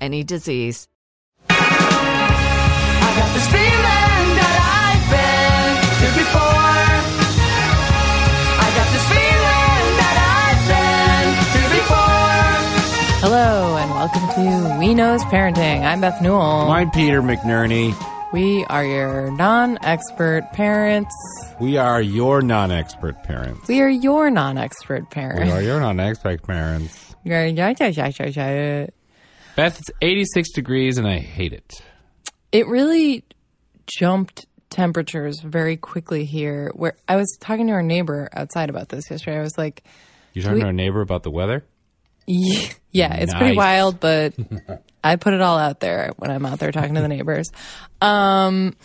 any disease. I got this feeling that I've been here before. I got this feeling that I've been here before. Hello and welcome to We Knows Parenting. I'm Beth Newell. I'm Peter McNerney. We are your non-expert parents. We are your non-expert parents. We are your non-expert parents. We parents. are your non-expert parents. Yeah, yeah, yeah, yeah, yeah, yeah. Beth, it's 86 degrees and I hate it. It really jumped temperatures very quickly here. Where I was talking to our neighbor outside about this yesterday. I was like, You talking We- to our neighbor about the weather? Yeah, yeah it's pretty wild, but I put it all out there when I'm out there talking to the neighbors. Um,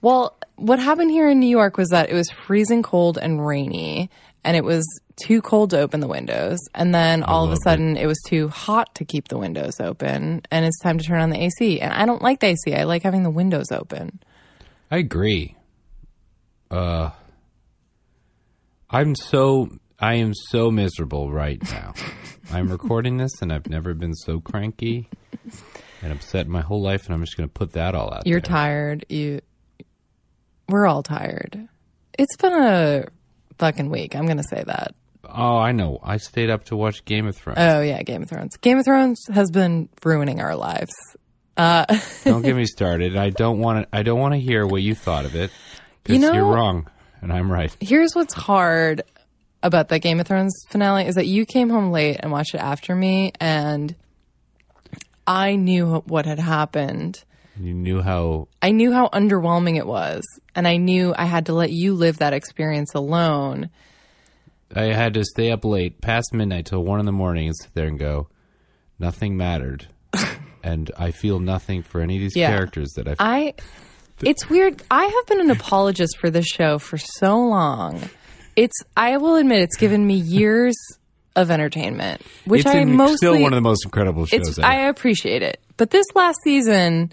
well, what happened here in New York was that it was freezing cold and rainy, and it was too cold to open the windows. And then all of a love it. sudden, it was too hot to keep the windows open, and it's time to turn on the AC. And I don't like the AC. I like having the windows open. I agree. Uh, I'm so I am so miserable right now. I'm recording this and I've never been so cranky and upset in my whole life, and I'm just going to put that all out. You're there. tired. You, we're all tired. It's been a fucking week. I'm gonna say that. Oh, I know. I stayed up to watch Game of Thrones. Oh yeah, Game of Thrones. Game of Thrones has been ruining our lives. Uh, don't get me started. I don't want to. I don't want to hear what you thought of it. you know, you're wrong and I'm right. here's what's hard about that Game of Thrones finale is that you came home late and watched it after me, and I knew what had happened. You knew how. I knew how underwhelming it was, and I knew I had to let you live that experience alone. I had to stay up late, past midnight till one in the morning, and sit there and go, nothing mattered, and I feel nothing for any of these Yeah. characters that I've. I it's weird. I have been an apologist for this show for so long. It's I will admit it's given me years of entertainment, which it's I in- mostly still one of the most incredible shows. it's ever. I appreciate it. But this last season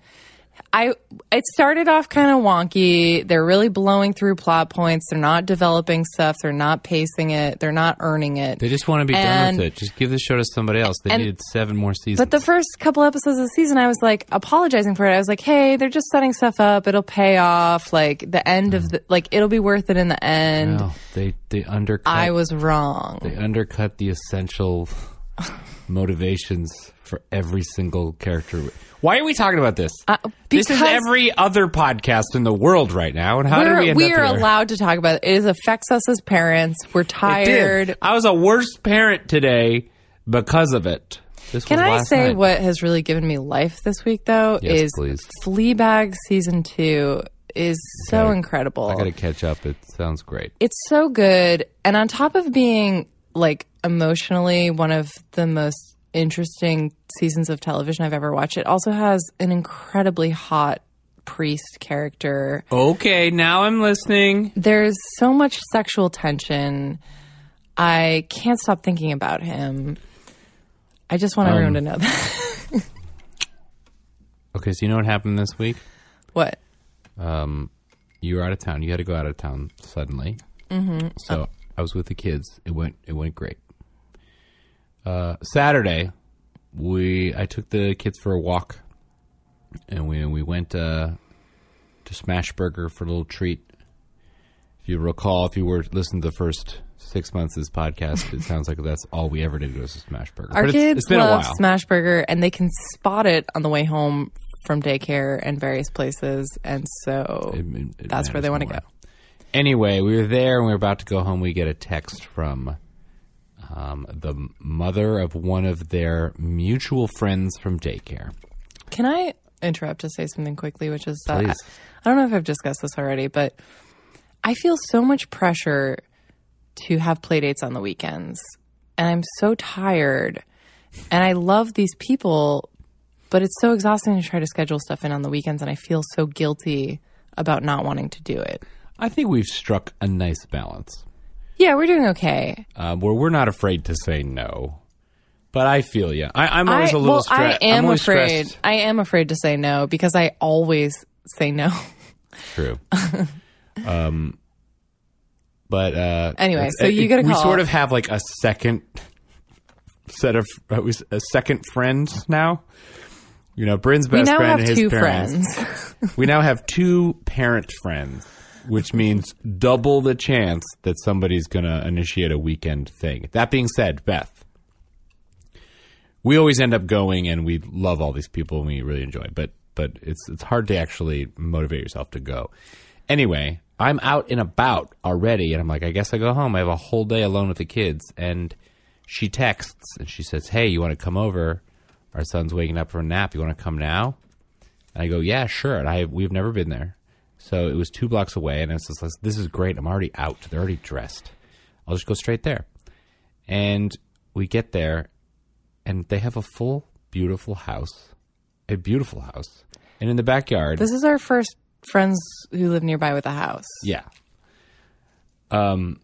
I it started off kind of wonky. They're really blowing through plot points. They're not developing stuff. They're not pacing it. They're not earning it. they just want to be And- done with it. Just give the show to somebody else. They and- needed seven more seasons. But the first couple episodes of the season, I was like apologizing for it. I was like, "Hey, they're just setting stuff up. It'll pay off. Like the end of the like, it'll be worth it in the end." no, they they undercut. I was wrong. They undercut the essential motivations for every single character. Why are we talking about this? Uh, this is every other podcast in the world right now. And how do we we are allowed to talk about it. It affects us as parents. We're tired. I was a worse parent today because of it. This Can I say night. what has really given me life this week, though, Yes, is please. Fleabag season two is so incredible. I got to catch up. It sounds great. it's so good, and on top of being like emotionally one of the most interesting seasons of television I've ever watched, it also has an incredibly hot priest character. Okay, now I'm listening. There's so much sexual tension. I can't stop thinking about him. I just want everyone to know that. Okay, so you know what happened this week? what? Um, You were out of town. You had to go out of town suddenly. Mm-hmm. So I was with the kids. It went. It went great. Uh, Saturday, we I took the kids for a walk, and we we went uh, to Smash Burger for a little treat. If you recall, if you were listening to the first six months of this podcast, it sounds like that's all we ever did was a Smash Burger. Our But it's- kids it's been a while. Smash Burger, and they can spot it on the way home from daycare and various places, and so It- it- it that's where they want to more. go. Anyway, we were there and we were about to go home. We get a text from um, the mother of one of their mutual friends from daycare. Can I interrupt to say something quickly, which is that I, I don't know if I've discussed this already, but I feel so much pressure to have play dates on the weekends, and I'm so tired, and I love these people, but it's so exhausting to try to schedule stuff in on the weekends, and I feel so guilty about not wanting to do it. I think we've struck a nice balance Yeah, we're doing okay. uh, where we're not afraid to say no. But I feel you. I, I'm always I, a little well, stressed. I am afraid. stressed. I am afraid to say no because I always say no. True. um, but uh, Anyway, so you get a We sort of have like a second set of uh, a second friends now. You know, Bryn's best friend and his two parents. friends. we now have two parent friends, which means double the chance that somebody's going to initiate a weekend thing. That being said, Beth, we always end up going and we love all these people and we really enjoy but but it's it's hard to actually motivate yourself to go. Anyway, I'm out and about already and I'm like, I guess I go home. I have a whole day alone with the kids and she texts and she says, "Hey, you want to come over? Our son's waking up from a nap. You want to come now?" And I go, yeah, sure. And I we've never been there, so it was two blocks away, and I was just like, this is great. I'm already out. They're already dressed. I'll just go straight there. And we get there, and they have a full, beautiful house, a beautiful house, and in the backyard, This is our first friends who live nearby with a house. yeah. Um,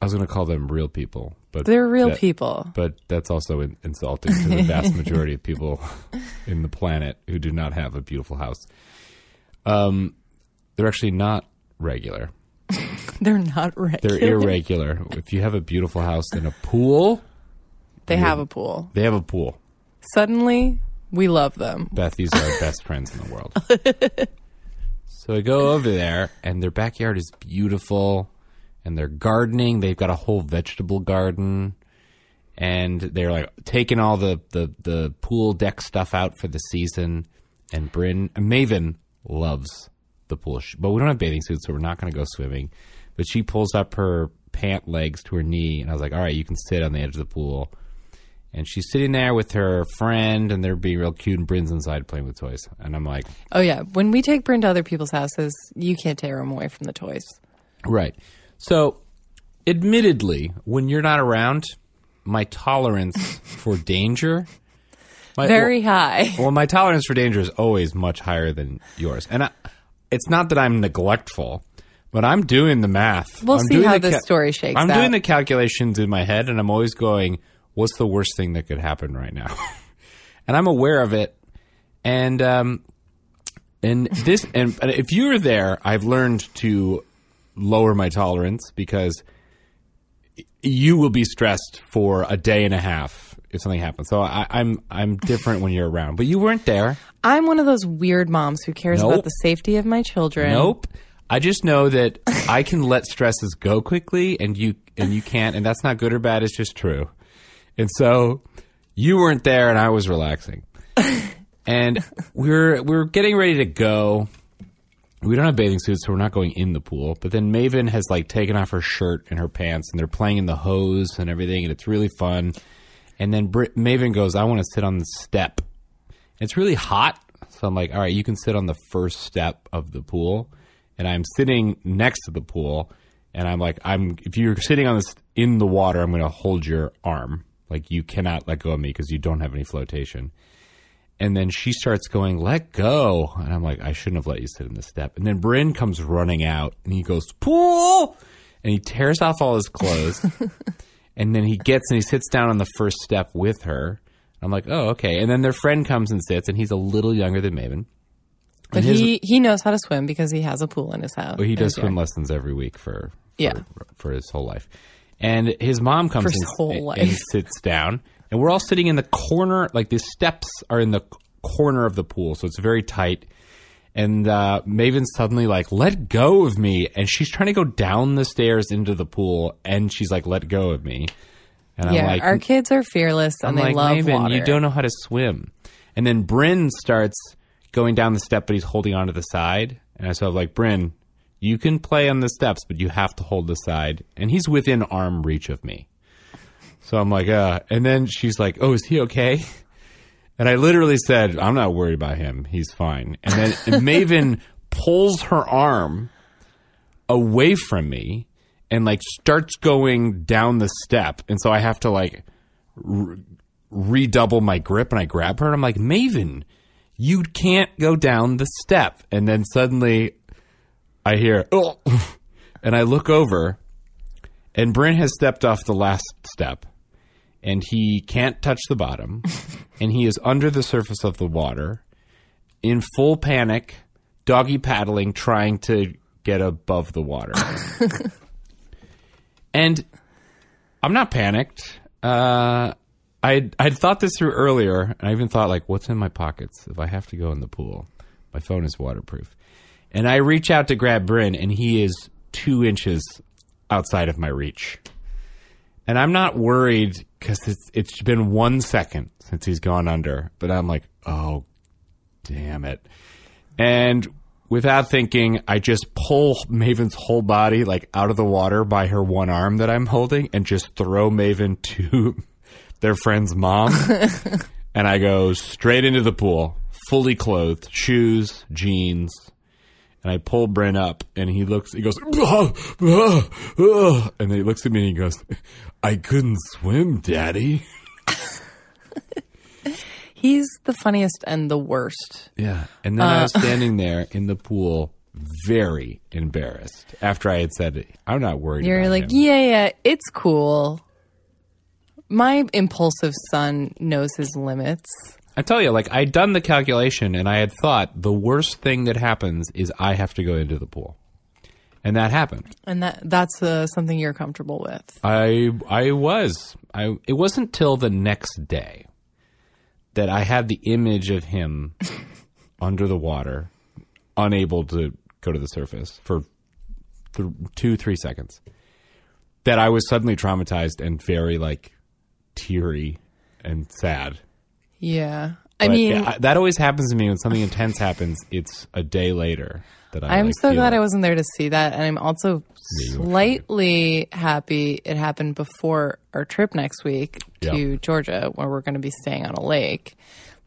I was going to call them real people, but They're real that- people. but that's also in- insulting to the vast majority of people in the planet who do not have a beautiful house. Um, Um, they're actually not regular. They're not regular. They're irregular. if you have a beautiful house and a pool, They have a pool. they have a pool. Suddenly, we love them. Beth, these are our best friends in the world. so I go over there, and their backyard is beautiful, and they're gardening. They've got a whole vegetable garden, and they're like taking all the the, the pool deck stuff out for the season. And Bryn Maven loves the pool, but we don't have bathing suits, so we're not going to go swimming. But she pulls up her pant legs to her knee, and I was like, "All right, you can sit on the edge of the pool." And she's sitting there with her friend, and they're being real cute. And Bryn's inside playing with toys, and I'm like, Oh yeah, when we take Bryn to other people's houses, you can't tear them away from the toys. right. So, admittedly, when you're not around, my tolerance for danger, my, Very high. well, my tolerance for danger is always much higher than yours, and I, it's not that I'm neglectful, but I'm doing the math. We'll I'm see doing how the this story shakes I'm out. doing the calculations in my head, and I'm always going, "What's the worst thing that could happen right now?" and I'm aware of it, and um, and this, and and if you're there, I've learned to lower my tolerance because you will be stressed for a day and a half if something happens. So I, I'm I'm different when you're around, but you weren't there. I'm one of those weird moms who cares Nope. about the safety of my children. Nope. I just know that I can let stresses go quickly, and you and you can't, and that's not good or bad. It's just true. And so you weren't there and I was relaxing. and we're we're getting ready to go. We don't have bathing suits, so we're not going in the pool. But then Maven has like taken off her shirt and her pants, and they're playing in the hose and everything, and it's really fun. And then Maven goes, "I want to sit on the step." It's really hot, so I'm like, "All right, you can sit on the first step of the pool." And I'm sitting next to the pool, and I'm like, "I'm if you're sitting on this in the water, I'm going to hold your arm. Like you cannot let go of me because you don't have any flotation." And then she starts going, let go. And I'm like, I shouldn't have let you sit in the step. And then Bryn comes running out and he goes, pool. And he tears off all his clothes. and then he gets and he sits down on the first step with her. I'm like, oh, okay. And then their friend comes and sits and he's a little younger than Maven. But his- he he knows how to swim because he has a pool in his house. Well, he does swim young. lessons every week for, for Yeah. for his whole life. And his mom comes and, his whole and life. sits down, and we're all sitting in the corner. Like the steps are in the corner of the pool, so it's very tight. And uh, Maven's suddenly like, "Let go of me!" And she's trying to go down the stairs into the pool, and she's like, "Let go of me!" And Yeah, I'm like, our kids are fearless and I'm they like, love Maven, water. you don't know how to swim. And then Bryn starts going down the step, but he's holding onto the side. And I sort of like, Bryn, you can play on the steps, but you have to hold the side. And he's within arm reach of me. So I'm like, uh, and then she's like, oh, is he okay? And I literally said, I'm not worried about him. He's fine. And then Maven pulls her arm away from me and like starts going down the step. And so I have to like r- redouble my grip and I grab her and I'm like, Maven, you can't go down the step. And then suddenly I hear, oh, and I look over and Bryn has stepped off the last step and he can't touch the bottom and he is under the surface of the water in full panic, doggy paddling, trying to get above the water. and I'm not panicked. Uh, I I'd thought this through earlier, and I even thought like, what's in my pockets if I have to go in the pool? My phone is waterproof, and I reach out to grab Bryn, and he is two inches outside of my reach, and I'm not worried because it's it's been one second since he's gone under, but I'm like, oh, damn it, and. Without thinking, I just pull Maven's whole body like out of the water by her one arm that I'm holding and just throw Maven to their friend's mom. and I go straight into the pool, fully clothed, shoes, jeans. And I pull Bryn up and he looks, he goes, "Ah, ah, ah," and then he looks at me and he goes, I couldn't swim, daddy. He's the funniest and the worst. Yeah. And then I was standing there in the pool, very embarrassed after I had said, I'm not worried You're like, him." yeah, yeah, it's cool. My impulsive son knows his limits. I tell you, like I'd done the calculation and I had thought the worst thing that happens is I have to go into the pool, and that happened. And that that's uh, something you're comfortable with. I I was I. It wasn't till the next day that I had the image of him under the water, unable to go to the surface for th- two three seconds. That I was suddenly traumatized and very like teary and sad. Yeah. I But, mean, yeah, I- that always happens to me when something intense happens. It's a day later that I. I'm like, so feel glad it. I wasn't there to see that. And I'm also you were slightly happy it happened before our trip next week to Yeah. Georgia, where we're going to be staying on a lake.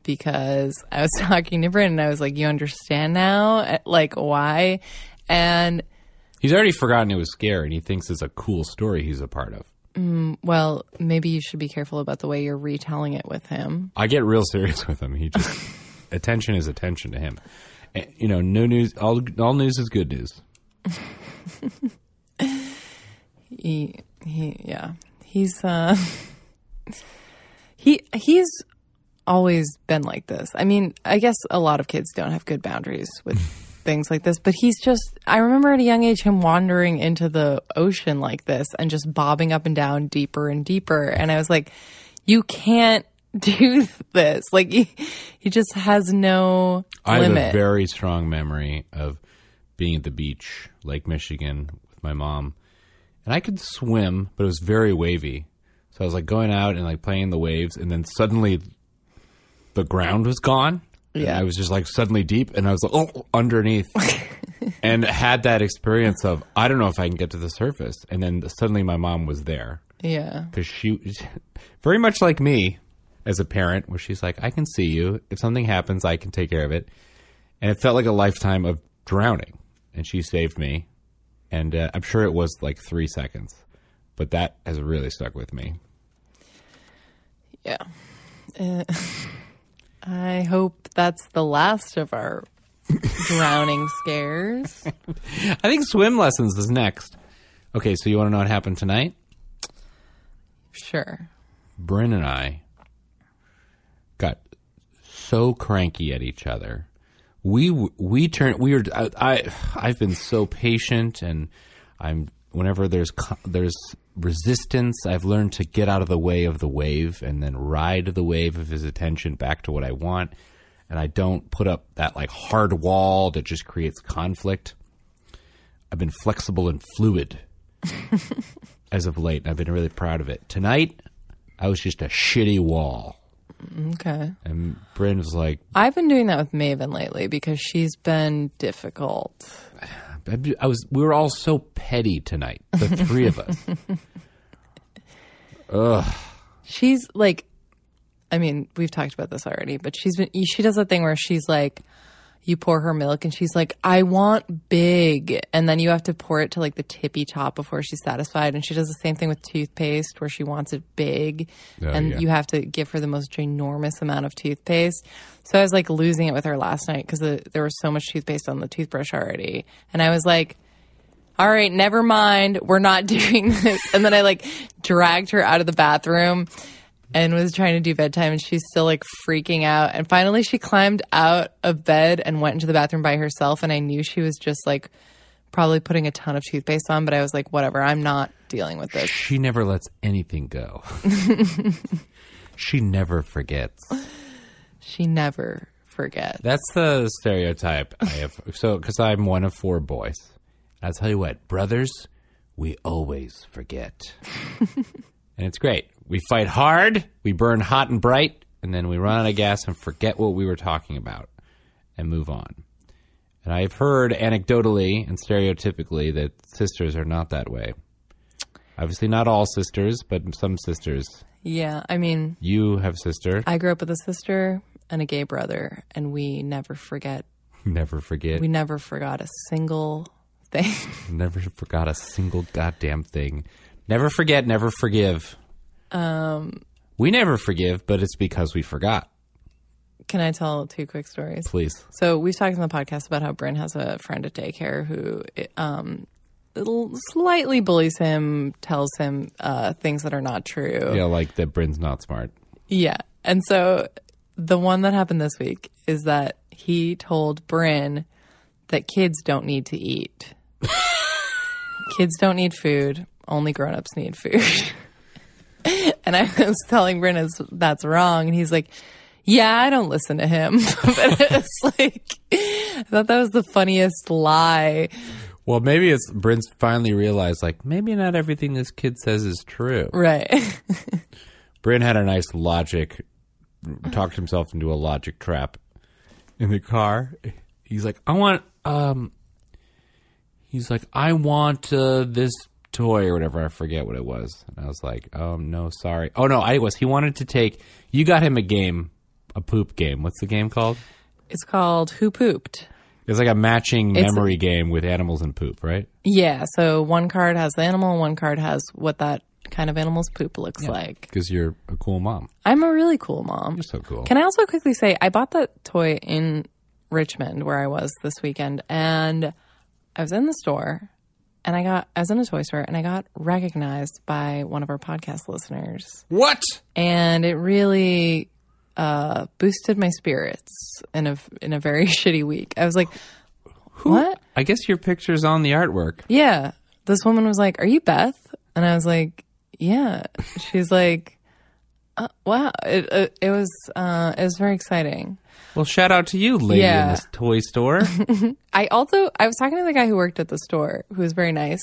Because I was talking to Bryn and I was like, You understand now? Uh, Like, why? And He's already forgotten it was scary, and he thinks it's a cool story he's a part of. Well, maybe you should be careful about the way you're retelling it with him. I get real serious with him. He just attention is attention to him. And, you know, no news. All all news is good news. he he yeah he's uh he he's always been like this i mean i guess a lot of kids don't have good boundaries with things like this but he's just i remember at a young age him wandering into the ocean like this and just bobbing up and down deeper and deeper and i was like you can't do this like he, he just has no I have a very strong memory of being at the beach, Lake Michigan, with my mom, and I could swim, but it was very wavy. So So I was like going out and like playing the waves, and then suddenly the ground was gone. And Yeah. I was just like suddenly deep, and I was like, oh, underneath. and had that experience of, I don't know if I can get to the surface. And then suddenly my mom was there Yeah. because she, very much like me as a parent, where she's like, I can see you. If something happens, I can take care of it. And it felt like a lifetime of drowning. And she saved me. And uh, I'm sure it was like three seconds, but that has really stuck with me. Yeah. Uh, I hope that's the last of our drowning scares. I think swim lessons is next. Okay, so you want to know what happened tonight? Sure. Bryn and I got so cranky at each other. We we turn we were I, I I've been so patient and I'm whenever there's there's resistance I've learned to get out of the way of the wave and then ride the wave of his attention back to what I want and I don't put up that like hard wall that just creates conflict. I've been flexible and fluid as of late and I've been really proud of it. Tonight I was just a shitty wall. Okay. And Bryn was like, I've been doing that with Maven lately because she's been difficult. I I was. We were all so petty tonight, the three of us. Ugh. She's like, I mean, we've talked about this already, but she's been, she does a thing where she's like, you pour her milk and she's like, I want big. And then you have to pour it to like the tippy top before she's satisfied. And she does the same thing with toothpaste where she wants it big. Oh, and yeah. you have to give her the most ginormous amount of toothpaste. So I was like losing it with her last night because the, there was so much toothpaste on the toothbrush already. And I was like, all right, never mind. We're not doing this. And then I like dragged her out of the bathroom and was trying to do bedtime and she's still like freaking out. And finally she climbed out of bed and went into the bathroom by herself. And I knew she was just like probably putting a ton of toothpaste on, but I was like, whatever, I'm not dealing with this. She never lets anything go. she never forgets. She never forgets. That's the stereotype I have. So, because I'm one of four boys, I'll tell you what, brothers, we always forget, and it's great. We fight hard, we burn hot and bright, and then we run out of gas and forget what we were talking about, and move on. And I've heard anecdotally and stereotypically that sisters are not that way. Obviously, not all sisters, but some sisters. Yeah. I mean, You have a sister. I grew up with a sister and a gay brother, and we never forget. Never forget. We never forgot a single thing. Never forgot a single goddamn thing. Never forget, never forgive. Um, we never forgive, but it's because we forgot. Can I tell two quick stories? Please. So we've talked on the podcast about how Bryn has a friend at daycare who um, slightly bullies him, tells him uh, things that are not true. Yeah, like that Bryn's not smart. Yeah. And so the one that happened this week is that he told Bryn that kids don't need to eat. kids don't need food. Only grown-ups need food. and I was telling Bryn is- that's wrong. And he's like, yeah, I don't listen to him. but it's like, I thought that was the funniest lie. Well, maybe it's Bryn's finally realized, like, maybe not everything this kid says is true. Right. Bryn had a nice logic, talked himself into a logic trap in the car. He's like, I want, um, he's like, I want uh, this toy or whatever. I forget what it was. And I was like, oh, no, sorry. Oh, no, I was. He wanted to take, you got him a game, a poop game. What's the game called? it's called Who Pooped. It's like a matching It's- memory game with animals and poop, right? Yeah. So one card has the animal, and one card has what that kind of animal's poop looks like. Because you're a cool mom. I'm a really cool mom. You're so cool. Can I also quickly say I bought that toy in Richmond where I was this weekend and I was in the store and I got I was in a toy store and I got recognized by one of our podcast listeners what? and it really uh boosted my spirits in a in a very shitty week. I was like what? I guess your picture's on the artwork. Yeah. This woman was like, "Are you Beth?" And I was like, "Yeah." She's like, uh, "Wow." It, it it was uh it was very exciting. Well, shout out to you, lady in Yeah. this toy store. I also I was talking to the guy who worked at the store who was very nice.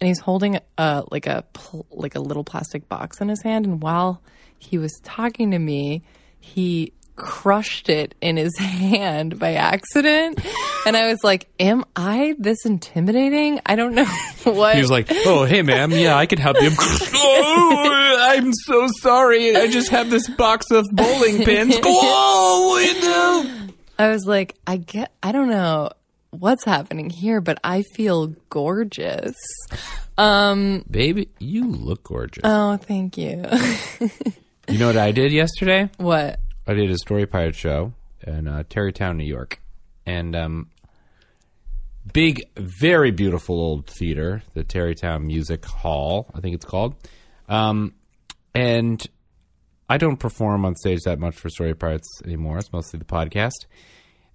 and he's holding a like a pl- like a little plastic box in his hand and while he was talking to me he crushed it in his hand by accident and i was like am i this intimidating i don't know what He was like, "Oh, hey, ma'am, yeah, I can help you." I'm so sorry. I just have this box of bowling pins. Oh, what do i was like i get i don't know what's happening here but i feel gorgeous um Baby, you look gorgeous. oh thank you you know what I did yesterday? what I did a Story Pirate show in uh, Tarrytown, New York, and um, big, very beautiful old theater, the Tarrytown Music Hall, I think it's called. Um, and I don't perform on stage that much for Story Pirates anymore. It's mostly the podcast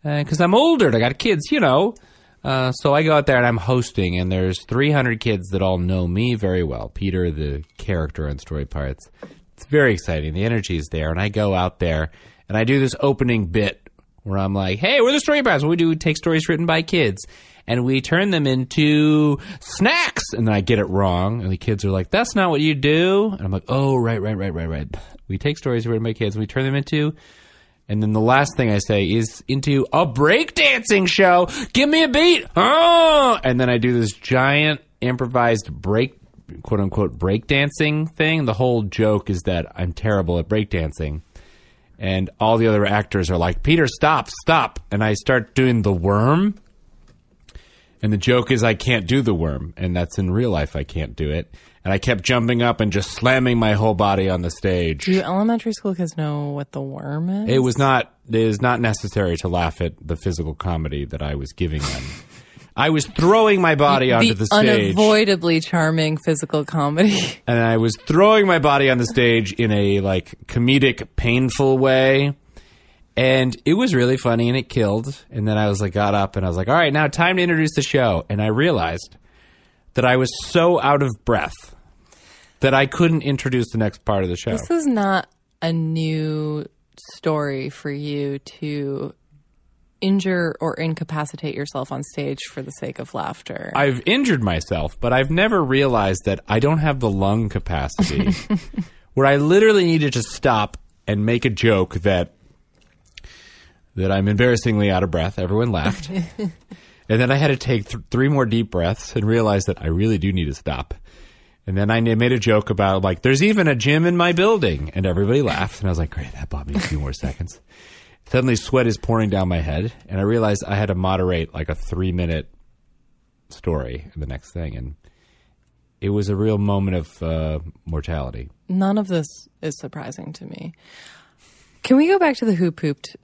because I'm older and I got kids, you know. Uh, so I go out there and I'm hosting, and there's 300 kids that all know me very well. Peter, the character on Story Pirates. It's very exciting. The energy is there, and I go out there and I do this opening bit where I'm like, "Hey, we're the Story Pirates. What we do, we take stories written by kids." And we turn them into snacks, and then I get it wrong, and the kids are like, "That's not what you do." And I'm like, "Oh, right, right, right, right, right." We take stories written by kids, and we turn them into and then the last thing I say is into a breakdancing show. Give me a beat. Oh! And then I do this giant improvised break, quote unquote, breakdancing thing. The whole joke is that I'm terrible at breakdancing. And all the other actors are like, Peter, stop, stop. And I start doing the worm. And the joke is I can't do the worm. And that's in real life, I can't do it. And I kept jumping up and just slamming my whole body on the stage. do elementary school kids know what the worm is It was not. It is not necessary to laugh at the physical comedy that I was giving them. I was throwing my body onto the, stage, unavoidably charming physical comedy. and I was throwing my body on the stage in a like comedic, painful way. And it was really funny, and it killed. And then I was like, got up, and I was like, all right, now time to introduce the show. And I realized that I was so out of breath that I couldn't introduce the next part of the show. This is not a new story for you to injure or incapacitate yourself on stage for the sake of laughter. I've injured myself, but I've never realized that I don't have the lung capacity where I literally needed to stop and make a joke that that I'm embarrassingly out of breath. Everyone laughed. and then I had to take th- three more deep breaths and realize that I really do need to stop. And then I made a joke about like there's even a gym in my building and everybody laughed and I was like, "Great, that bought me a few more seconds." Suddenly sweat is pouring down my head and I realized I had to moderate like a 3-minute story in the next thing and it was a real moment of uh, mortality. None of this is surprising to me. Can we go back to the Who Pooped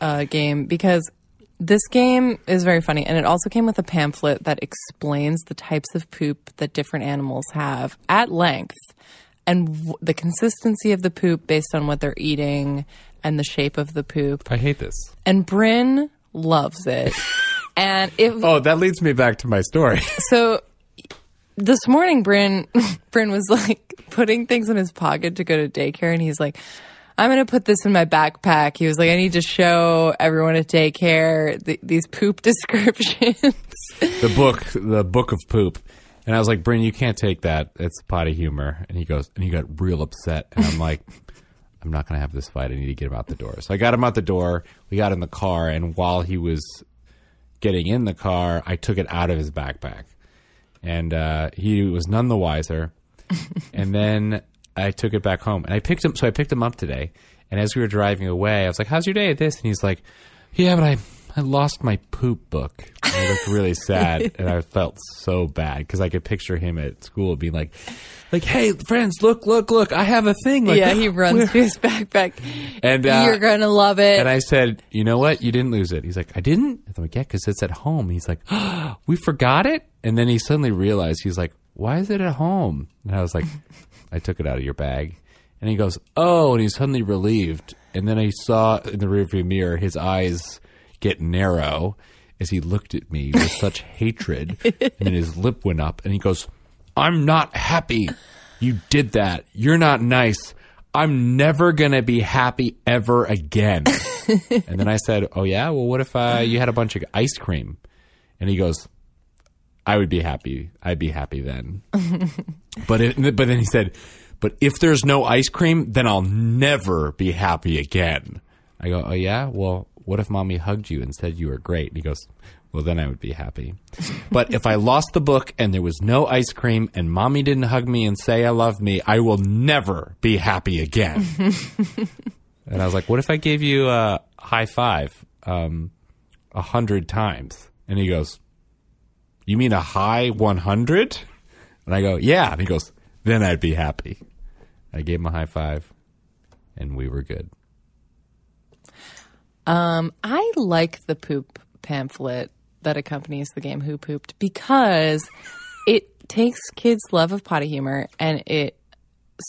uh, game? Because this game is very funny, and it also came with a pamphlet that explains the types of poop that different animals have at length and w- the consistency of the poop based on what they're eating and the shape of the poop. I hate this. And Bryn loves it. and it Oh, that leads me back to my story. so this morning, Bryn Bryn was like putting things in his pocket to go to daycare, and he's like, "I'm going to put this in my backpack." He was like, "I need to show everyone at daycare th- these poop descriptions." the book, the book of poop. And I was like, Bryn, you can't take that. It's potty humor. And he goes, and he got real upset. And I'm like, I'm not going to have this fight. I need to get him out the door. So I got him out the door. We got in the car. And while he was getting in the car, I took it out of his backpack. And uh, he was none the wiser. and then I took it back home. And I picked him. So I picked him up today. And as we were driving away, I was like, How's your day at this? And he's like, Yeah, but I, I lost my poop book. And he looked really sad. and I felt so bad because I could picture him at school being like, like, hey, friends, look, look, look, I have a thing. Like, yeah, he runs where- his backpack. And, uh, You're gonna love it. And I said, you know what? You didn't lose it. He's like, I didn't? I'm like, yeah, because it's at home. He's like, we forgot it? And then he suddenly realized, he's like, why is it at home? And I was like, I took it out of your bag. And he goes, oh, and he's suddenly relieved. And then I saw in the rearview mirror his eyes get narrow as he looked at me with such hatred. And then his lip went up and he goes, I'm not happy. You did that. You're not nice. I'm never going to be happy ever again. and then I said, Oh, yeah? Well, what if uh, you had a bunch of ice cream? And he goes, I would be happy. I'd be happy then. but it, but then he said, but if there's no ice cream, then I'll never be happy again. I go, oh yeah. Well, what if mommy hugged you and said you were great? And he goes, well, then I would be happy. But if I lost the book and there was no ice cream and mommy didn't hug me and say I love me, I will never be happy again. and I was like, what if I gave you a high five um, a hundred times? And he goes, you mean a high 100? And I go, yeah. And he goes, then I'd be happy. I gave him a high five and we were good. Um, I like the poop pamphlet that accompanies the game Who Pooped because it takes kids' love of potty humor and it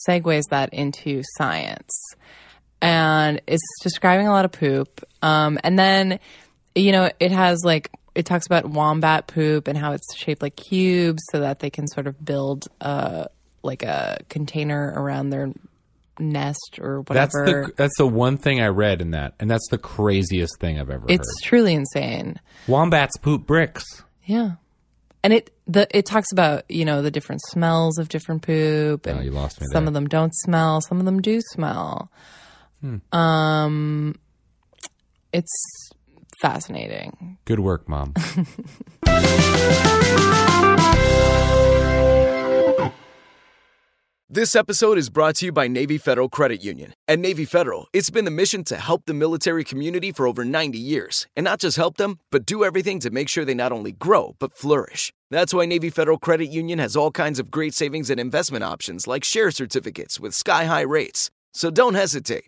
segues that into science. And it's describing a lot of poop. Um, and then, you know, it has like, it talks about wombat poop and how it's shaped like cubes so that they can sort of build a, like a container around their nest or whatever. That's the that's the one thing I read in that, and that's the craziest thing I've ever read. it's heard. truly insane. Wombats poop bricks. Yeah. And it the it talks about, you know, the different smells of different poop and Oh, you lost me some there. of them don't smell, some of them do smell. Hmm. Um it's fascinating. Good work, mom. This episode is brought to you by Navy Federal Credit Union. At Navy Federal, it's been the mission to help the military community for over 90 years. And not just help them, but do everything to make sure they not only grow, but flourish. That's why Navy Federal Credit Union has all kinds of great savings and investment options like share certificates with sky high rates. So don't hesitate.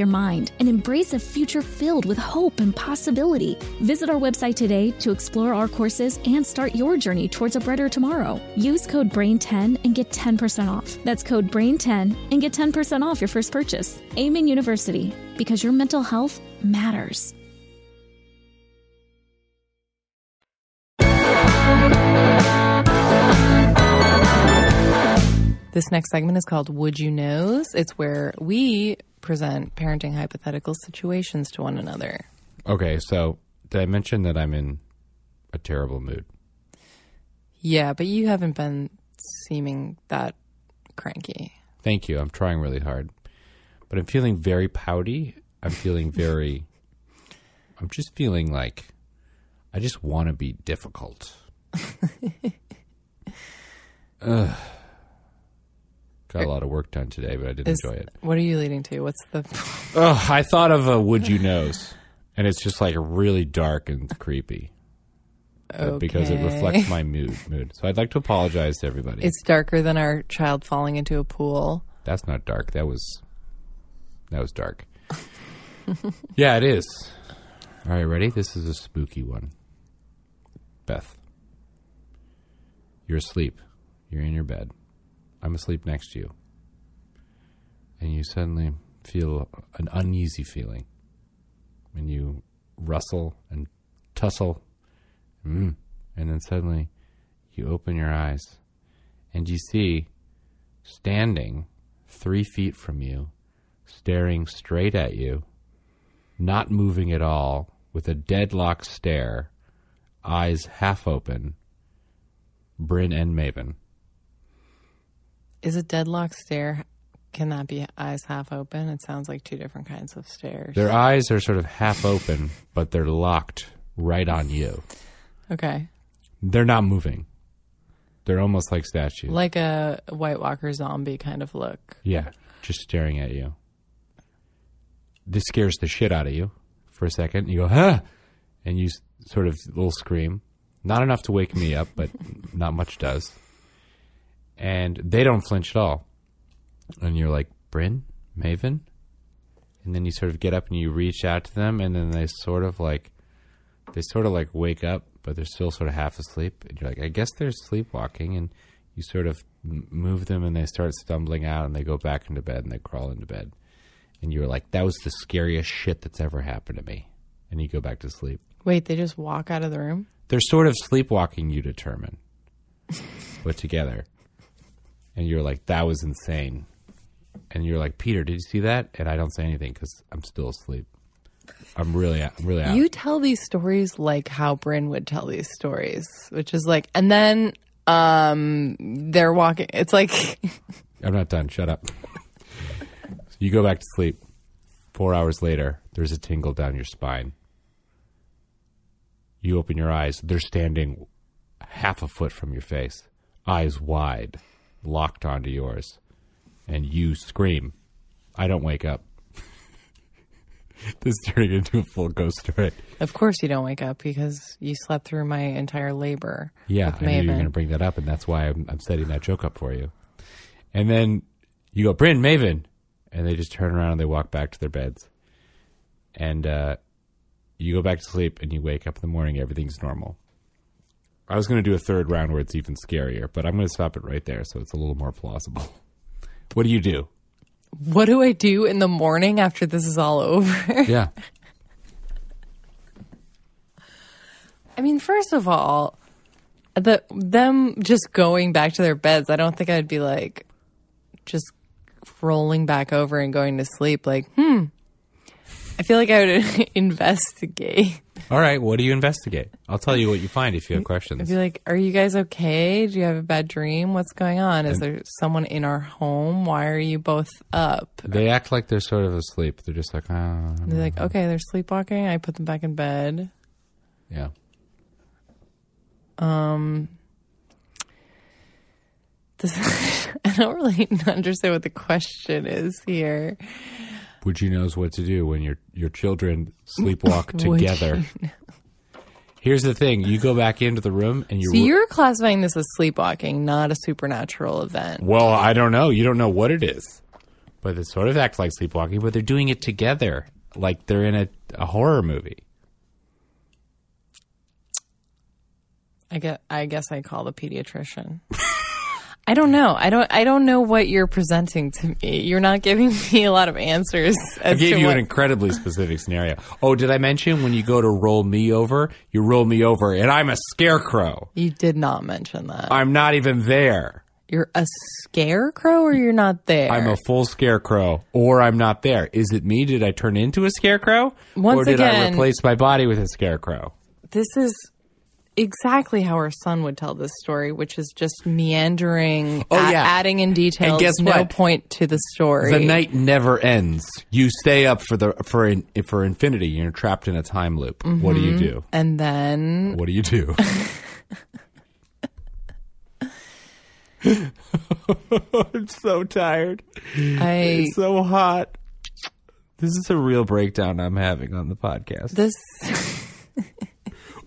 mind and embrace a future filled with hope and possibility. Visit our website today to explore our courses and start your journey towards a brighter tomorrow. Use code BRAIN10 and get 10% off. That's code BRAIN10 and get 10% off your first purchase. Amen University, because your mental health matters. This next segment is called Would You Knows? It's where we present parenting hypothetical situations to one another. Okay, so did I mention that I'm in a terrible mood? Yeah, but you haven't been seeming that cranky. Thank you. I'm trying really hard. But I'm feeling very pouty. I'm feeling very I'm just feeling like I just want to be difficult. Ugh. Got a lot of work done today, but I didn't Is- enjoy it. What are you leading to? What's the Oh, I thought of a would you knows, and it's just like really dark and creepy. uh, because it reflects my mood. Mood. So I'd like to apologize to everybody. It's darker than our child falling into a pool. That's not dark. That was that was dark. yeah, it is. All right, ready? This is a spooky one. Beth, you're asleep. You're in your bed. I'm asleep next to you. And you suddenly feel an uneasy feeling. And you rustle and tussle. Mm. And then suddenly you open your eyes and you see standing three feet from you, staring straight at you, not moving at all, with a deadlock stare, eyes half open, Bryn and Maven. Is a deadlock stare? Can that be eyes half open? It sounds like two different kinds of stares. Their eyes are sort of half open, but they're locked right on you. okay. They're not moving. They're almost like statues. Like a White Walker zombie kind of look. Yeah, just staring at you. This scares the shit out of you for a second. You go, huh? And you sort of little scream. Not enough to wake me up, but not much does. And they don't flinch at all. And you're like, Bryn? Maven? And then you sort of get up and you reach out to them, and then they sort of like, they sort of like wake up, but they're still sort of half asleep. And you're like, I guess they're sleepwalking. And you sort of move them, and they start stumbling out, and they go back into bed, and they crawl into bed. And you're like, that was the scariest shit that's ever happened to me. And you go back to sleep. Wait, they just walk out of the room? They're sort of sleepwalking, you determine, but together. And you're like, that was insane. And you're like, Peter, did you see that? And I don't say anything because I'm still asleep. I'm really, I'm really out. You tell these stories like how Bryn would tell these stories, which is like, and then um they're walking. It's like, I'm not done. Shut up. so you go back to sleep. Four hours later, there's a tingle down your spine. You open your eyes. They're standing half a foot from your face, eyes wide, locked onto yours. And you scream. I don't wake up. this is turning into a full ghost story. of course you don't wake up because you slept through my entire labor. Yeah, I knew you were going to bring that up, and that's why I'm, I'm setting that joke up for you. And then you go, Bryn, Maven, and they just turn around and they walk back to their beds. And uh, you go back to sleep, and you wake up in the morning, everything's normal. I was going to do a third round where it's even scarier, but I'm going to stop it right there so it's a little more plausible. What do you do? What do I do in the morning after this is all over? Yeah. I mean, first of all, the them just going back to their beds. I don't think I'd be like just rolling back over and going to sleep. Like, hmm. I feel like I would investigate. All right, what do you investigate? I'll tell you what you find if you have questions. I'd be like, "Are you guys okay? Do you have a bad dream? What's going on? Is there someone in our home? Why are you both up?" They act like they're sort of asleep. They're just like, ah, They're like, "Okay, they're sleepwalking." I put them back in bed. yeah. This, I don't really understand what the question is here. Would you knows what to do when your your children sleepwalk together? Here's the thing: you go back into the room and you're. So you're classifying this as sleepwalking, not a supernatural event. well, I don't know. You don't know what it is, but it sort of acts like sleepwalking. But they're doing it together, like they're in a, a horror movie. I. I guess I call the pediatrician. I don't know. I don't. I don't know what you're presenting to me. You're not giving me a lot of answers. As I gave you what, an incredibly specific scenario. Oh, did I mention when you go to roll me over, you roll me over, and I'm a scarecrow. you did not mention that. I'm not even there. You're a scarecrow, or you're not there. I'm a full scarecrow, or I'm not there. Is it me? Did I turn into a scarecrow? Once or did I again- replace my body with a scarecrow? this is exactly how her son would tell this story, which is just meandering, Oh, yeah. adding in details. And guess no what? point to the story. The night never ends. You stay up for the for in, for infinity. You're trapped in a time loop. What do you mm-hmm. do? and then What do you do? I'm so tired. I It's so hot. This is a real breakdown I'm having on the podcast. this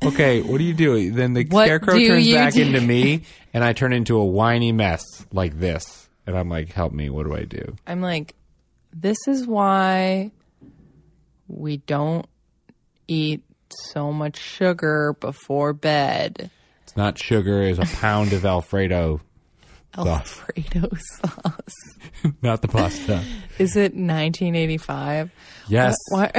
Okay, what do you do? Then the What scarecrow turns back do? into me, and I turn into a whiny mess like this. And I'm like, help me. What do I do? I'm like, this is why we don't eat so much sugar before bed. It's not sugar. It's a pound of Alfredo, Alfredo sauce. not the pasta. Is it 1985? Yes, Why?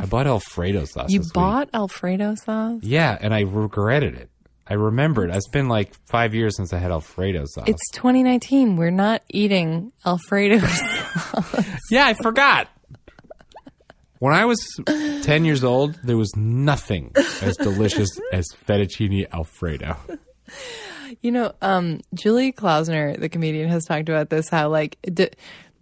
I bought Alfredo sauce. you this week. bought Alfredo sauce? Yeah, and I regretted it. I remembered. It's been like five years since I had Alfredo sauce. It's 2019. We're not eating Alfredo. Sauce. yeah, I forgot. When I was 10 years old, there was nothing as delicious as fettuccine Alfredo. you know, um, Julie Klausner, the comedian, has talked about this. How like d-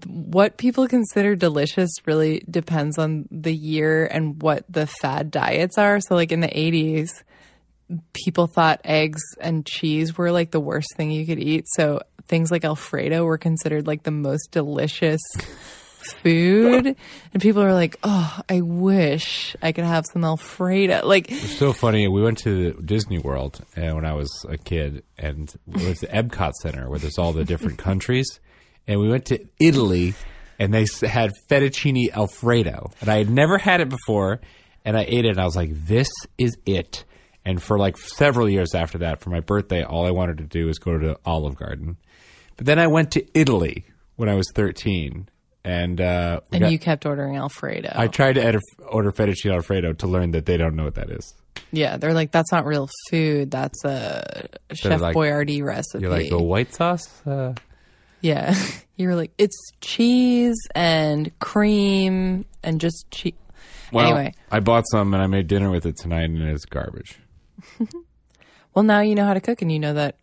what people consider delicious really depends on the year and what the fad diets are. So, like in the 80s, people thought eggs and cheese were like the worst thing you could eat. So things like Alfredo were considered like the most delicious food. And people are like, oh, I wish I could have some Alfredo. Like, It's so funny. We went to Disney World uh, when I was a kid, and it was the Epcot Center where there's all the different countries. And we went to Italy, and they had fettuccine Alfredo, and I had never had it before. And I ate it, and I was like, "This is it." And for like several years after that, for my birthday, all I wanted to do was go to Olive Garden. But then I went to Italy when I was 13, and uh, and got- you kept ordering Alfredo. I tried to ed- order fettuccine Alfredo to learn that they don't know what that is. Yeah, they're like, that's not real food. That's a Chef like- Boyardee recipe. You're like a white sauce. Uh, yeah. You're like, it's cheese and cream and just cheese. well, anyway, I bought some and I made dinner with it tonight, and it's garbage. well, now you know how to cook and you know that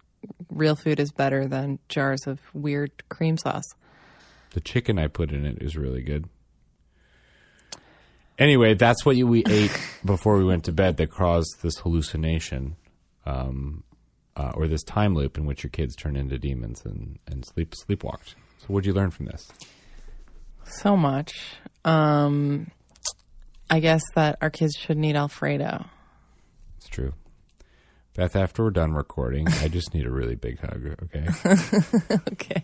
real food is better than jars of weird cream sauce. The chicken I put in it is really good. Anyway, that's what you, we ate before we went to bed that caused this hallucination, um, uh, or this time loop in which your kids turn into demons and, and sleep sleepwalked. So, what'd you learn from this? So much. Um, I guess that our kids shouldn't eat Alfredo. It's true. Beth, after we're done recording, I just need a really big hug. Okay. Okay.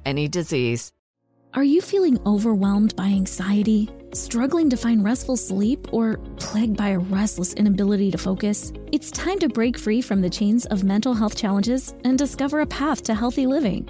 any disease. Are you feeling overwhelmed by anxiety, struggling to find restful sleep, or plagued by a restless inability to focus? It's time to break free from the chains of mental health challenges and discover a path to healthy living.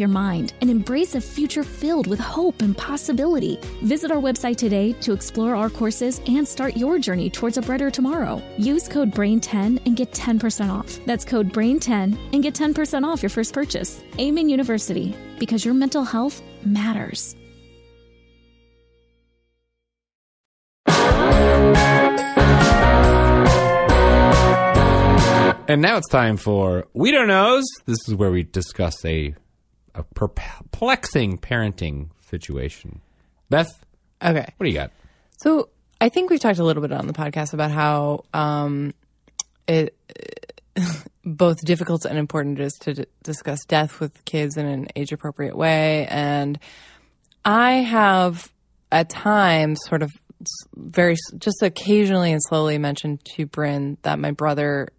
your mind and embrace a future filled with hope and possibility. Visit our website today to explore our courses and start your journey towards a brighter tomorrow. Use code BRAIN10 and get 10% off. That's code BRAIN10 and get 10% off your first purchase. Amen University, because your mental health matters. And now it's time for We Don't Knows. This is where we discuss a, a perplexing parenting situation. Beth, Okay. what do you got? So I think we've talked a little bit on the podcast about how um, it both difficult and important it is to d- discuss death with kids in an age appropriate way. And I have at times sort of very just occasionally and slowly mentioned to Bryn that my brother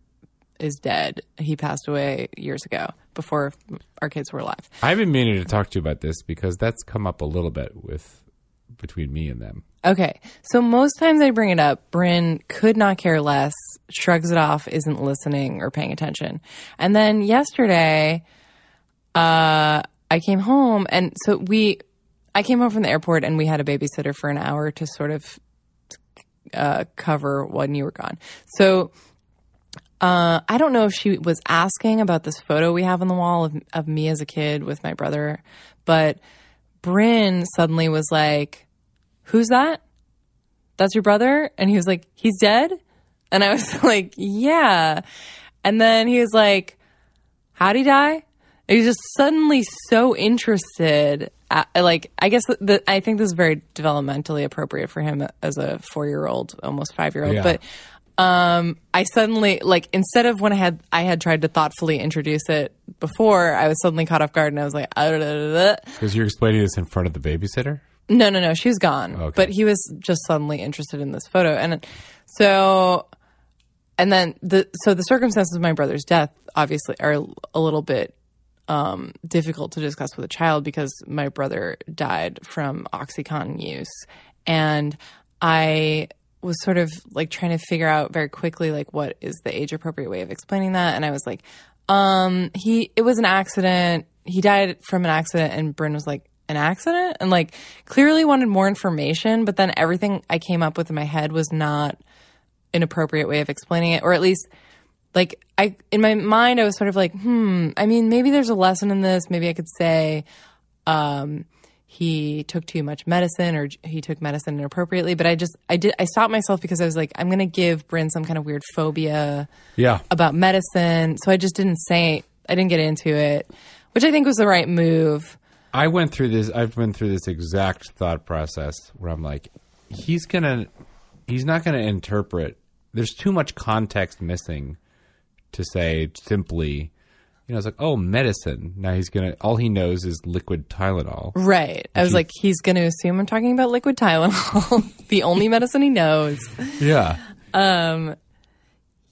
is dead. He passed away years ago before our kids were alive. I've been meaning to talk to you about this because that's come up a little bit with between me and them. Okay. So most times I bring it up, Bryn could not care less, shrugs it off, isn't listening or paying attention. And then yesterday, uh, I came home and so we, I came home from the airport and we had a babysitter for an hour to sort of, uh, cover when you were gone. So, uh, I don't know if she was asking about this photo we have on the wall of, of me as a kid with my brother, but Bryn suddenly was like, Who's that? That's your brother? And he was like, He's dead? And I was like, Yeah. And then he was like, How'd he die? And he was just suddenly so interested. At, like, I guess the, the, I think this is very developmentally appropriate for him as a four year old, almost five year old. Yeah. But um, I suddenly like instead of when I had I had tried to thoughtfully introduce it before, I was suddenly caught off guard and I was like, "Ah, da, da, da, da." Because you're explaining this in front of the babysitter? no, no, no, she was gone. Okay. But he was just suddenly interested in this photo, and so, and then the so the circumstances of my brother's death obviously are a little bit um, difficult to discuss with a child because my brother died from OxyContin use, and I was sort of like trying to figure out very quickly like what is the age appropriate way of explaining that, and I was like, um, he it was an accident. He died from an accident, and Bryn was like. An accident and like clearly wanted more information, but then everything I came up with in my head was not an appropriate way of explaining it, or at least like I in my mind I was sort of like, hmm, I mean maybe there's a lesson in this. Maybe I could say um he took too much medicine or he took medicine inappropriately, but I just I did I stopped myself because I was like I'm going to give Bryn some kind of weird phobia Yeah. about medicine, so I just didn't say I didn't get into it, which I think was the right move. I went through this. I've been through this exact thought process where I'm like, he's gonna, he's not gonna interpret. There's too much context missing to say simply, you know, it's like, oh, medicine. Now he's gonna. All he knows is liquid Tylenol. Right. I was like he's going to assume I'm talking about liquid Tylenol, the only medicine he knows. Yeah. Um.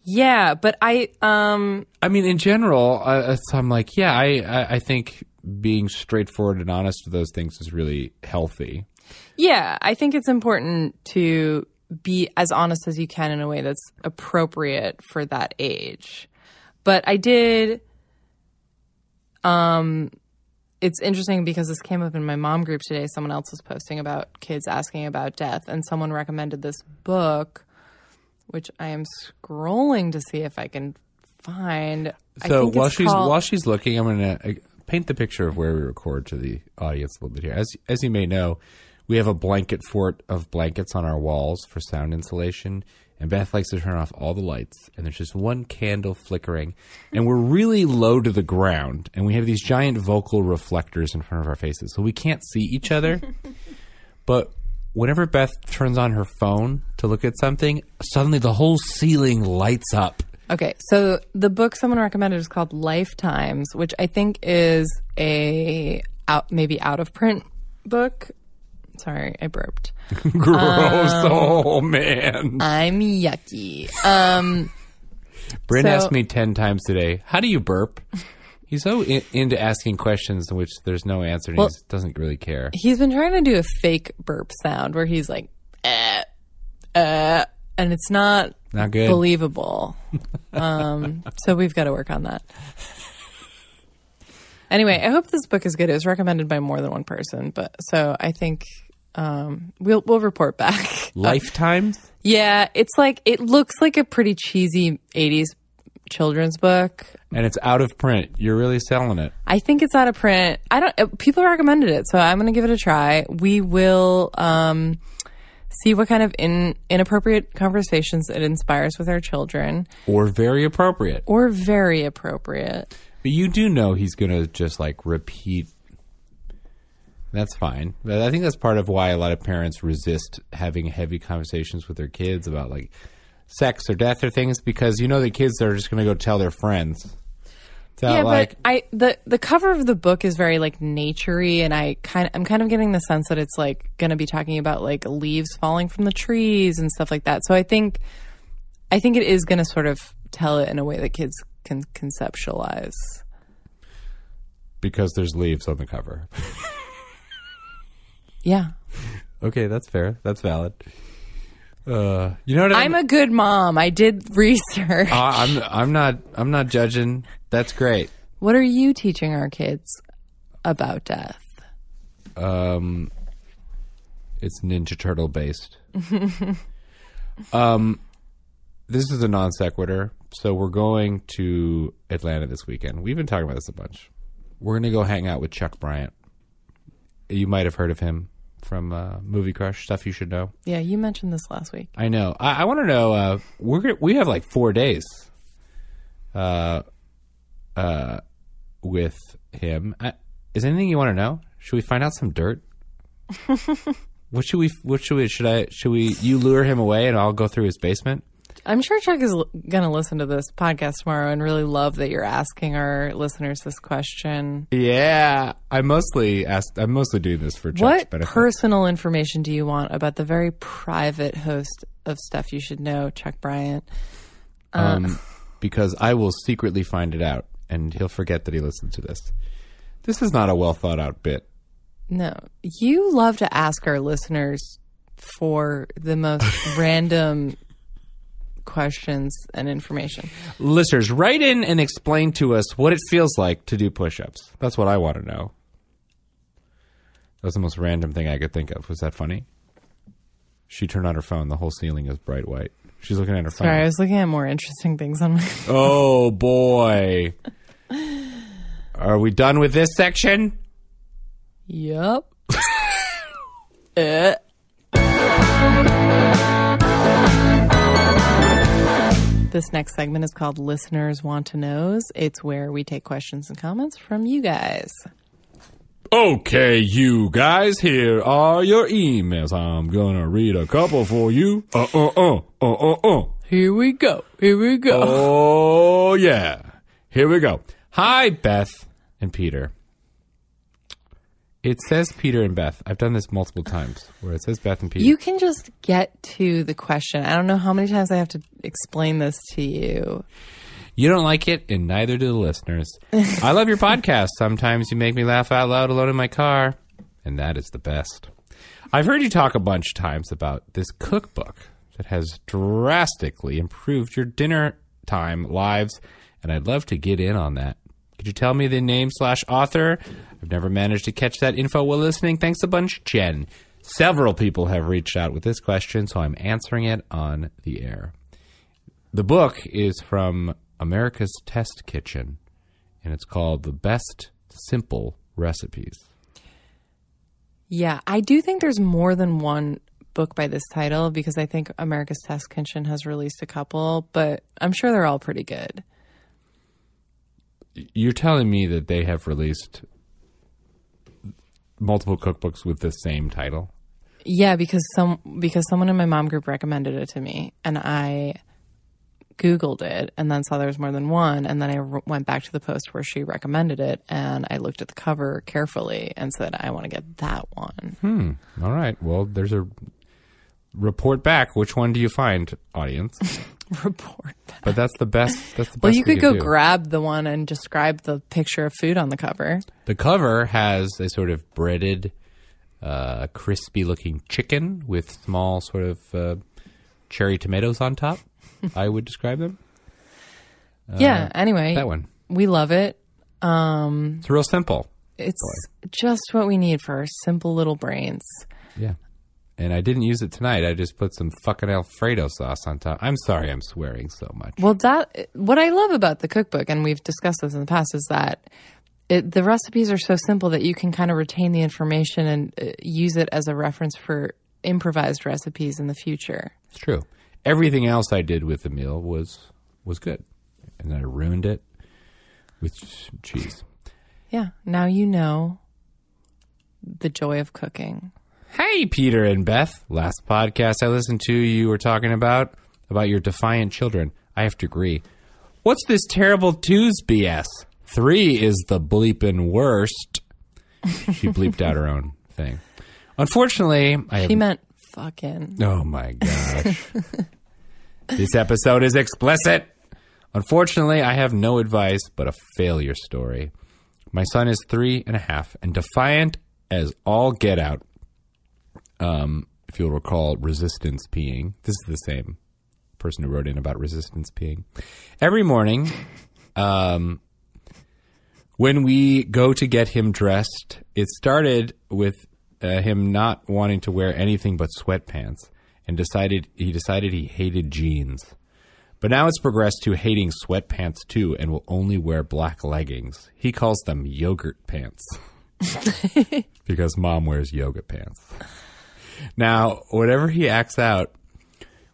Yeah, but I um I mean, in general, uh, I'm like, yeah, I, I, I think being straightforward and honest with those things is really healthy. yeah, I think it's important to be as honest as you can in a way that's appropriate for that age. But I did um it's interesting because this came up in my mom group today. Someone else was posting about kids asking about death and someone recommended this book which I am scrolling to see if I can find. I So while she's called- while she's looking, I'm going to uh, paint the picture of where we record to the audience a little bit here. As as you may know, we have a blanket fort of blankets on our walls for sound insulation, and Beth likes to turn off all the lights, and there's just one candle flickering, and we're really low to the ground, and we have these giant vocal reflectors in front of our faces, so we can't see each other. but whenever Beth turns on her phone to look at something, suddenly the whole ceiling lights up. Okay, so the book someone recommended is called Lifetimes, which I think is a out maybe out of print book. Sorry, I burped. Gross. oh man. I'm yucky. Um, Bryn So- asked me 10 times today, how do you burp? He's so in, into asking questions in which there's no answer and Well- he doesn't really care. he's been trying to do a fake burp sound where he's like, eh, eh, and it's not Not good. believable. um, so we've got to work on that. Anyway, I hope this book is good. It was recommended by more than one person, but so I think um, we'll we'll report back. Lifetimes. yeah, it's like it looks like a pretty cheesy '80s children's book. and it's out of print. You're really selling it. I think it's out of print. I don't. uh, People recommended it, so I'm going to give it a try. We will um, see what kind of in, inappropriate conversations it inspires with our children, Or very appropriate. or very appropriate. But you do know he's going to just like repeat. That's fine. But I think that's part of why a lot of parents resist having heavy conversations with their kids about like sex or death or things because you know the kids are just going to go tell their friends. That, yeah, like, but I the the cover of the book is very like naturey, and I kind I'm kind of getting the sense that it's like going to be talking about like leaves falling from the trees and stuff like that. So I think I think it is going to sort of tell it in a way that kids can conceptualize. because there's leaves on the cover. Yeah, okay, that's fair. That's valid. Uh, you know what I'm a good mom. I did research. Uh, I'm I'm not I'm not judging. That's great. What are you teaching our kids about death? Um, it's Ninja Turtle based. um, this is a non sequitur. So we're going to Atlanta this weekend. We've been talking about this a bunch. We're going to go hang out with Chuck Bryant. You might have heard of him from uh, Movie Crush. Stuff you should know. Yeah, you mentioned this last week. I know. I, I want to know. Uh, we're we have like four days. Uh, uh, with him. I, is anything you want to know? Should we find out some dirt? what should we? What should we? Should I? Should we? You lure him away, and I'll go through his basement. I'm sure Chuck is going to listen to this podcast tomorrow and really love that you're asking our listeners this question. Yeah, I mostly asked. I'm mostly doing this for Chuck's What benefit. personal information do you want about the very private host of stuff you should know, Chuck Bryant? um, because I will secretly find it out, and he'll forget that he listened to this. This is not a well thought out bit. No, you love to ask our listeners for the most random questions and information. Listeners, write in and explain to us what it feels like to do push-ups. That's what I want to know. That was the most random thing I could think of. Was that funny? She turned on her phone. The whole ceiling is bright white. She's looking at her phone. Sorry, I was looking at more interesting things on my. Oh boy. Are we done with this section? Yep. uh. This next segment is called Listeners Want to Knows. It's where we take questions and comments from you guys. Okay, you guys, here are your emails. I'm gonna read a couple for you. Uh uh uh uh uh uh. Here we go. Here we go. Oh yeah. Here we go. Hi, Beth and Peter. It says Peter and Beth. I've done this multiple times where it says Beth and Peter. You can just get to the question. I don't know how many times I have to explain this to you. You don't like it, and neither do the listeners. I love your podcast. Sometimes you make me laugh out loud alone in my car, and that is the best. I've heard you talk a bunch of times about this cookbook that has drastically improved your dinner time lives, and I'd love to get in on that. Could you tell me the name slash author? I've never managed to catch that info while listening. Thanks a bunch, Jen. Several people have reached out with this question, so I'm answering it on the air. The book is from America's Test Kitchen, and it's called The Best Simple Recipes. Yeah, I do think there's more than one book by this title because I think America's Test Kitchen has released a couple, but I'm sure they're all pretty good. You're telling me that they have released multiple cookbooks with the same title? Yeah, because some because someone in my mom group recommended it to me, and I googled it, and then saw there was more than one, and then I r- went back to the post where she recommended it, and I looked at the cover carefully and said, I want to get that one. Hmm. All right. Well, there's a report back. Which one do you find, audience? Report. Back. But that's the best. That's the best. Well, you could go do. grab the one and describe the picture of food on the cover. The cover has a sort of breaded, uh, crispy-looking chicken with small sort of uh, cherry tomatoes on top. I would describe them. yeah. Anyway, Uh, That one. we love it. Um, It's real simple. it's just what we need for our simple little brains. Yeah. And I didn't use it tonight. I just put some fucking Alfredo sauce on top. I'm sorry I'm swearing so much. Well, that what I love about the cookbook, and we've discussed this in the past, is that it, the recipes are so simple that you can kind of retain the information and uh, use it as a reference for improvised recipes in the future. It's true. Everything else I did with the meal was was good. And then I ruined it with cheese. Yeah, now you know the joy of cooking. Hey, Peter and Beth. Last podcast I listened to, you were talking about about your defiant children. I have to agree. What's this terrible twos BS? Three is the bleeping worst. She bleeped out her own thing. Unfortunately, I have She meant fucking. Oh my gosh. this episode is explicit. Unfortunately, I have no advice but a failure story. My son is three and a half and defiant as all get out. Um, if you'll recall, resistance peeing. This is the same person who wrote in about resistance peeing. Every morning, um, when we go to get him dressed, it started with uh, him not wanting to wear anything but sweatpants, and decided he decided he hated jeans. But now it's progressed to hating sweatpants too, and will only wear black leggings. He calls them yogurt pants because mom wears yoga pants. Now, whatever he acts out,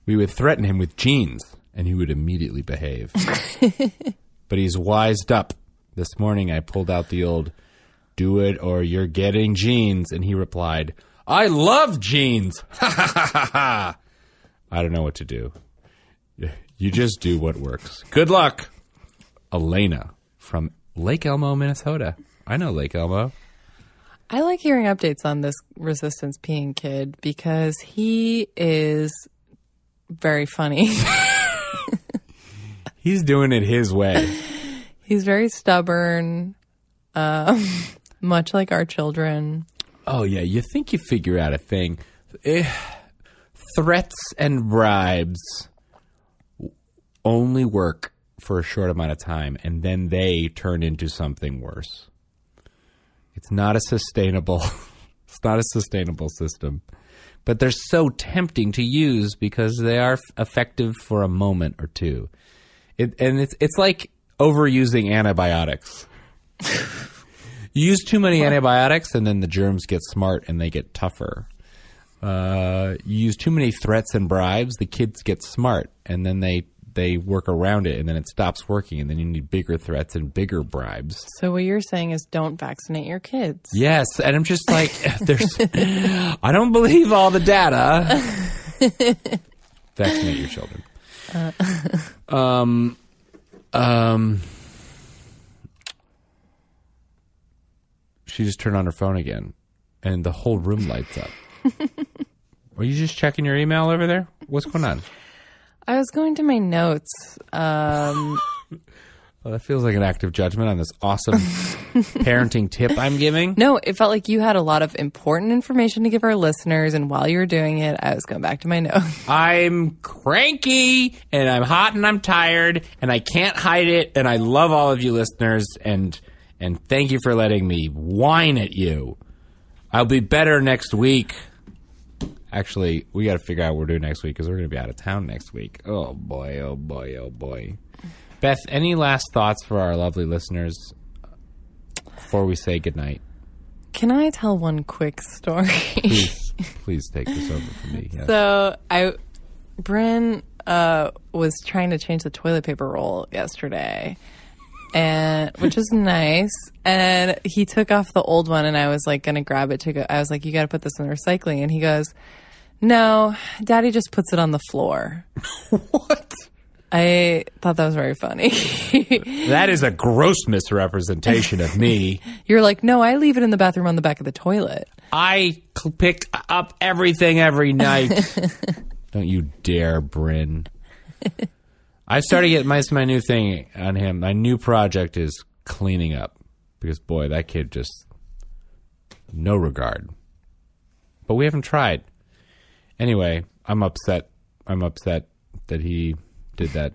we would threaten him with jeans, and he would immediately behave. but he's wised up. This morning I pulled out the old do it or you're getting jeans and he replied, "I love jeans." Ha ha ha ha ha. I don't know what to do. You just do what works. Good luck. Elena from Lake Elmo, Minnesota. I know Lake Elmo. I like hearing updates on this resistance peeing kid because he is very funny. He's doing it his way. He's very stubborn, um, much like our children. Oh yeah, you think you figure out a thing. Eh, threats and bribes only work for a short amount of time and then they turn into something worse. It's not a sustainable it's not a sustainable system. But they're so tempting to use because they are effective for a moment or two. It, and it's it's like overusing antibiotics. you use too many antibiotics, and then the germs get smart and they get tougher. Uh, you use too many threats and bribes, the kids get smart, and then they they work around it, and then it stops working, and then you need bigger threats and bigger bribes. So what you're saying is don't vaccinate your kids. Yes, and I'm just like, there's. I don't believe all the data. Vaccinate your children. Um, um. She just turned on her phone again, and the whole room lights up. Are you just checking your email over there? What's going on? I was going to my notes. Um, Well, that feels like an act of judgment on this awesome parenting tip I'm giving. no, it felt like you had a lot of important information to give our listeners, and while you were doing it, I was going back to my notes. I'm cranky and I'm hot and I'm tired and I can't hide it and I love all of you listeners and and thank you for letting me whine at you. I'll be better next week. Actually, we got to figure out what we're doing next week because we're going to be out of town next week. Oh boy, oh boy, oh boy. Beth, any last thoughts for our lovely listeners before we say goodnight? Can I tell one quick story? Please, please take this over from me. Yes. So I, Bryn uh, was trying to change the toilet paper roll yesterday, and which is nice. And he took off the old one, and I was like gonna grab it to go. I was like, "You got to put this in the recycling," and he goes, "No, Daddy just puts it on the floor." what? I thought that was very funny. That is a gross misrepresentation of me. You're like, "No, I leave it in the bathroom on the back of the toilet." I pick up everything every night. Don't you dare, Bryn. I started getting my, my new thing on him. My new project is cleaning up because boy, that kid just no regard. But we haven't tried. Anyway, I'm upset. I'm upset that he did that.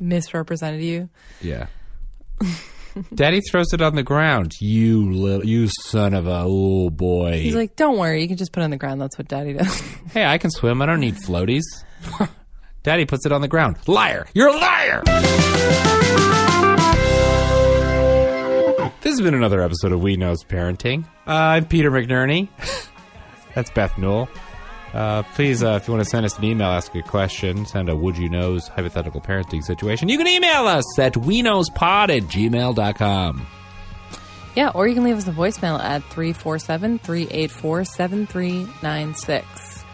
Misrepresented you. Yeah. Daddy throws it on the ground. You little, you son of a oh boy. He's like, don't worry, you can just put it on the ground. That's what Daddy does. hey, I can swim. I don't need floaties. Daddy puts it on the ground. Liar! You're a liar! This has been another episode of We Knows Parenting. Uh, I'm Peter McNerney. That's Beth Newell. Uh, please, uh, if you want to send us an email, ask a question, send a would you knows hypothetical parenting situation, you can email us at we knowspod at gmail.com. yeah, or you can leave us a voicemail at 347 384 7396.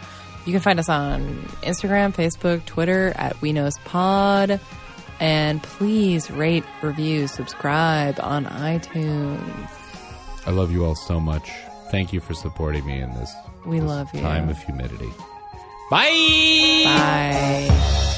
You can find us on Instagram, Facebook, Twitter at We Knows Pod. And please rate, review, subscribe on iTunes. I love you all so much. Thank you for supporting me in this, We love you. time of humidity. Bye! Bye.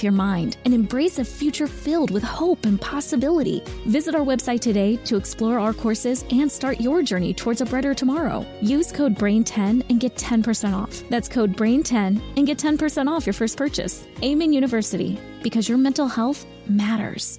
with your mind and embrace a future filled with hope and possibility. Visit our website today to explore our courses and start your journey towards a brighter tomorrow. Use code BRAIN10 and get 10% off. That's code BRAIN10 and get 10% off your first purchase. Amen University, because your mental health matters.